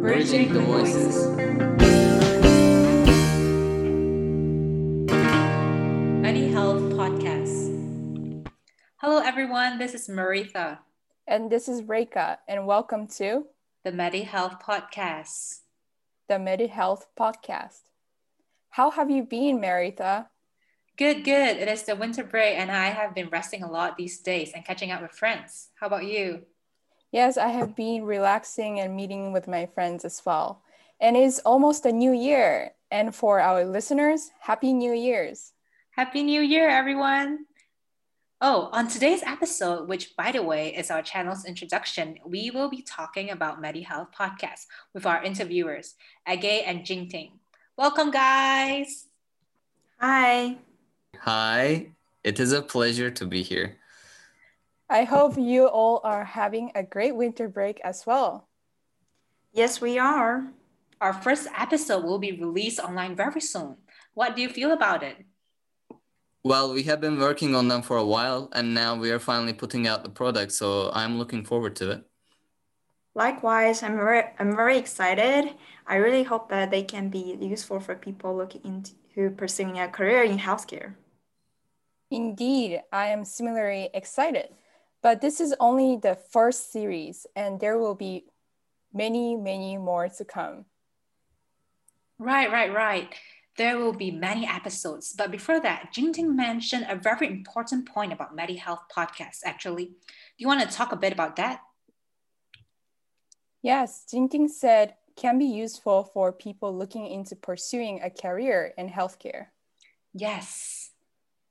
Bridging the Voices. Medi Health Podcast. Hello, everyone. This is Maritha, And this is Reka. and welcome to the Medi Health Podcast. the Medi Health Podcast. How have you been, Maritha? Good, good. It is the winter break, and I have been resting a lot these days and catching up with friends. How about you? Yes, I have been relaxing and meeting with my friends as well. And it's almost a new year. And for our listeners, Happy New Year's. Happy New Year, everyone! Oh, on today's episode, which by the way is our channel's introduction, we will be talking about Medi Health Podcast with our interviewers, Ege and Jingting. Welcome, guys! Hi. Hi, it is a pleasure to be here. I hope you all are having a great winter break as well. Yes, we are. Our first episode will be released online very soon. What do you feel about it? Well, we have been working on them for a while and now we are finally putting out the product, so I'm looking forward to it. Likewise, I'm very, I'm very excited. I really hope that they can be useful for people looking into pursuing a career in healthcare. Indeed, I am similarly excited. But this is only the first series, and there will be many, many more to come. Right, right, right. There will be many episodes. But before that, Jingting mentioned a very important point about Medi Health Podcast, actually. Do you want to talk a bit about that? Yes, Jingting said can be useful for people looking into pursuing a career in healthcare. Yes.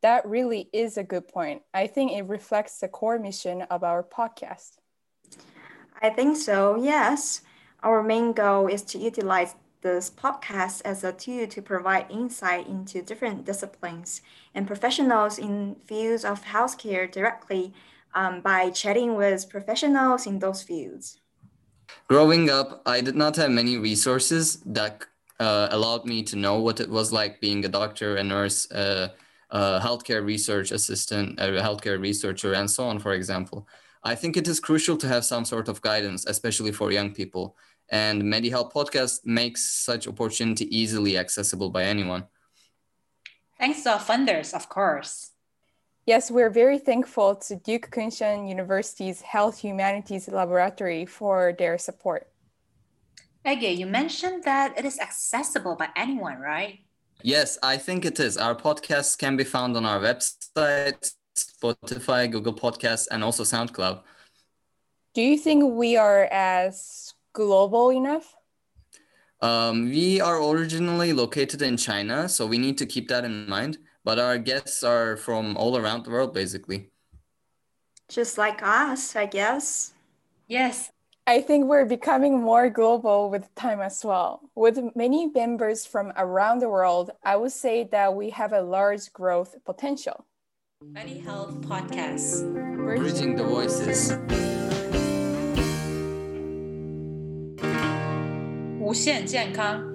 That really is a good point. I think it reflects the core mission of our podcast. I think so, yes. Our main goal is to utilize this podcast as a tool to provide insight into different disciplines and professionals in fields of healthcare directly um, by chatting with professionals in those fields. Growing up, I did not have many resources that uh, allowed me to know what it was like being a doctor, a nurse, uh, a healthcare research assistant, a healthcare researcher, and so on, for example. I think it is crucial to have some sort of guidance, especially for young people. And MediHealth Podcast makes such opportunity easily accessible by anyone. Thanks to our funders, of course. Yes, we're very thankful to Duke Kunshan University's Health Humanities Laboratory for their support. Ege, you mentioned that it is accessible by anyone, right? Yes, I think it is. Our podcasts can be found on our website, Spotify, Google Podcasts, and also SoundCloud. Do you think we are as global enough? Um, we are originally located in China, so we need to keep that in mind. But our guests are from all around the world, basically. Just like us, I guess. Yes. I think we're becoming more global with time as well. With many members from around the world, I would say that we have a large growth potential. Medi Health Podcasts, Bridging the Voices. 无限健康。